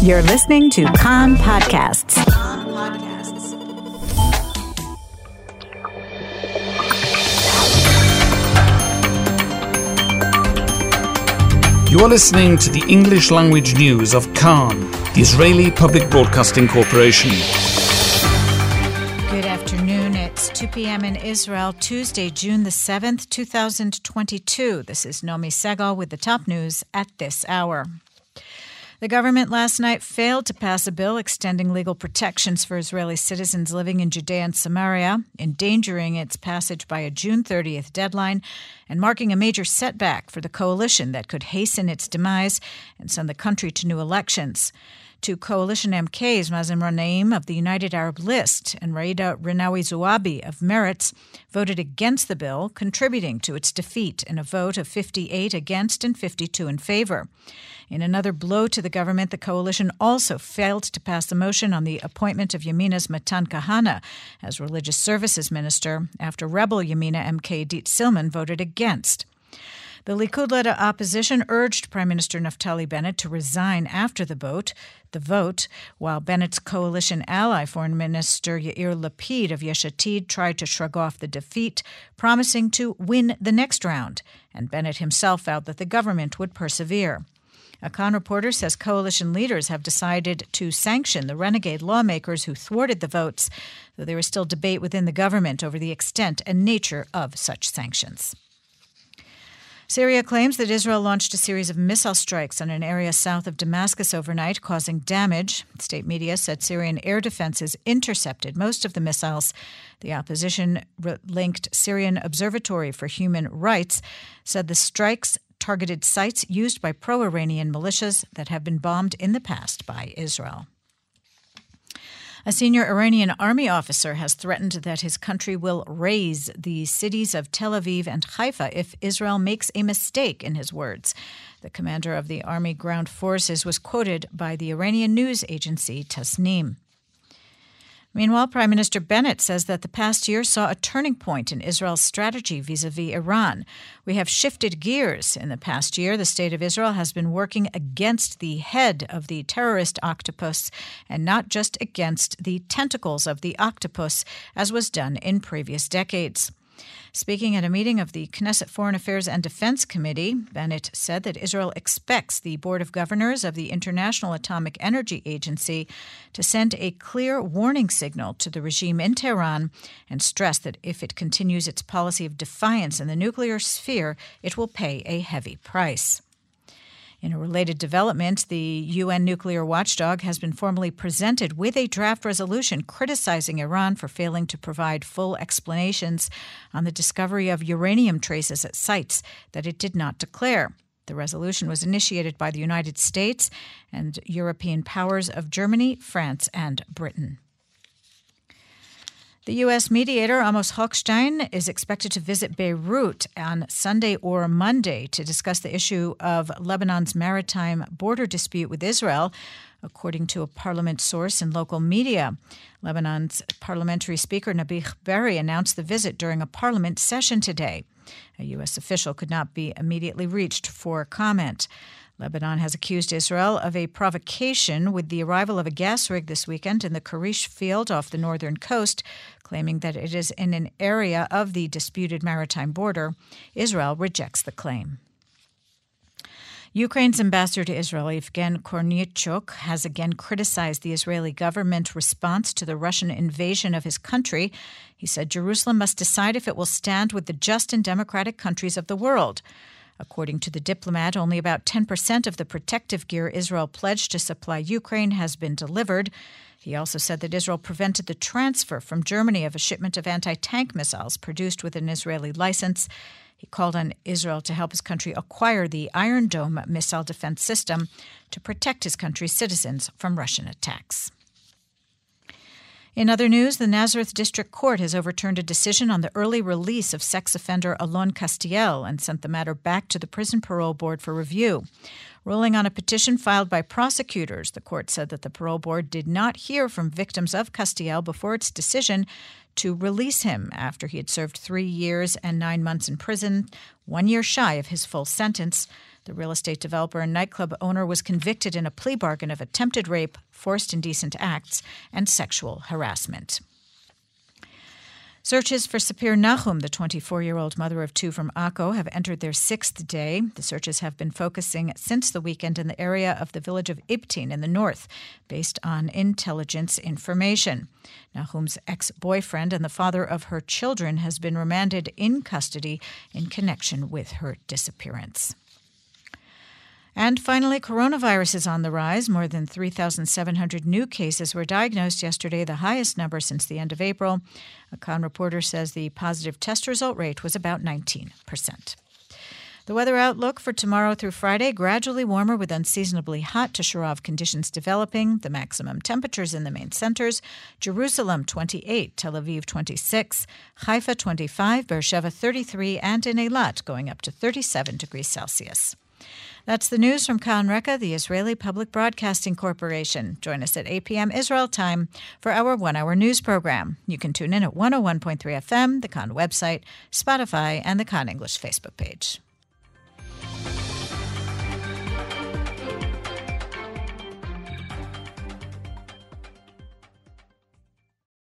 You're listening to Kan Podcasts. You are listening to the English language news of Kan, the Israeli Public Broadcasting Corporation. Good afternoon. It's 2 p.m. in Israel, Tuesday, June the 7th, 2022. This is Nomi Segal with the top news at this hour. The government last night failed to pass a bill extending legal protections for Israeli citizens living in Judea and Samaria, endangering its passage by a June 30th deadline and marking a major setback for the coalition that could hasten its demise and send the country to new elections two coalition MKs Mazen Ghanim of the United Arab List and Ghaida Rinawi Zoabi of Meretz voted against the bill, contributing to its defeat in a vote of 58 against and 52 in favor. In another blow to the government, the coalition also failed to pass the motion on the appointment of Yamina's Matan Kahana as religious services minister after rebel Yamina MK Idit Silman voted against. The Likud led opposition urged Prime Minister Naftali Bennett to resign after the vote. The vote, while Bennett's coalition ally, Foreign Minister Yair Lapid of Yesh Atid, tried to shrug off the defeat, promising to win the next round, and Bennett himself vowed that the government would persevere. A Kan reporter says coalition leaders have decided to sanction the renegade lawmakers who thwarted the votes, though there is still debate within the government over the extent and nature of such sanctions. Syria claims that Israel launched a series of missile strikes on an area south of Damascus overnight, causing damage. State media said Syrian air defenses intercepted most of the missiles. The opposition linked Syrian Observatory for Human Rights said the strikes targeted sites used by pro Iranian militias that have been bombed in the past by Israel. A senior Iranian army officer has threatened that his country will raze the cities of Tel Aviv and Haifa if Israel makes a mistake, in his words. The commander of the Army Ground Forces was quoted by the Iranian news agency Tasnim. Meanwhile, Prime Minister Bennett says that the past year saw a turning point in Israel's strategy vis a vis Iran. We have shifted gears. In the past year, the State of Israel has been working against the head of the terrorist octopus and not just against the tentacles of the octopus, as was done in previous decades. Speaking at a meeting of the Knesset Foreign Affairs and Defense Committee, Bennett said that Israel expects the Board of Governors of the International Atomic Energy Agency to send a clear warning signal to the regime in Tehran and stress that if it continues its policy of defiance in the nuclear sphere, it will pay a heavy price. In a related development, the UN nuclear watchdog has been formally presented with a draft resolution criticizing Iran for failing to provide full explanations on the discovery of uranium traces at sites that it did not declare. The resolution was initiated by the United States and European powers of Germany, France, and Britain. The U.S. mediator Amos Hochstein is expected to visit Beirut on Sunday or Monday to discuss the issue of Lebanon's maritime border dispute with Israel, according to a parliament source in local media. Lebanon's parliamentary speaker Nabih Berri announced the visit during a parliament session today. A U.S. official could not be immediately reached for comment. Lebanon has accused Israel of a provocation with the arrival of a gas rig this weekend in the Karish field off the northern coast, claiming that it is in an area of the disputed maritime border. Israel rejects the claim. Ukraine's ambassador to Israel, Evgen Kornichuk, has again criticized the Israeli government response to the Russian invasion of his country. He said Jerusalem must decide if it will stand with the just and democratic countries of the world. According to the diplomat, only about 10% of the protective gear Israel pledged to supply Ukraine has been delivered. He also said that Israel prevented the transfer from Germany of a shipment of anti tank missiles produced with an Israeli license. He called on Israel to help his country acquire the Iron Dome missile defense system to protect his country's citizens from Russian attacks. In other news, the Nazareth District Court has overturned a decision on the early release of sex offender Alon Castiel and sent the matter back to the Prison Parole Board for review. Ruling on a petition filed by prosecutors, the court said that the parole board did not hear from victims of Castiel before its decision to release him after he had served three years and nine months in prison, one year shy of his full sentence. The real estate developer and nightclub owner was convicted in a plea bargain of attempted rape, forced indecent acts, and sexual harassment. Searches for Sapir Nahum, the 24 year old mother of two from Akko, have entered their sixth day. The searches have been focusing since the weekend in the area of the village of Ibtin in the north, based on intelligence information. Nahum's ex boyfriend and the father of her children has been remanded in custody in connection with her disappearance. And finally, coronavirus is on the rise. More than 3,700 new cases were diagnosed yesterday, the highest number since the end of April. A Kan reporter says the positive test result rate was about 19%. The weather outlook for tomorrow through Friday gradually warmer with unseasonably hot to Sharav conditions developing. The maximum temperatures in the main centers Jerusalem 28, Tel Aviv 26, Haifa 25, Beersheba 33, and in Eilat going up to 37 degrees Celsius. That's the news from Kan Reka, the Israeli Public Broadcasting Corporation. Join us at 8 p.m. Israel time for our one hour news program. You can tune in at 101.3 FM, the Kan website, Spotify, and the Kan English Facebook page.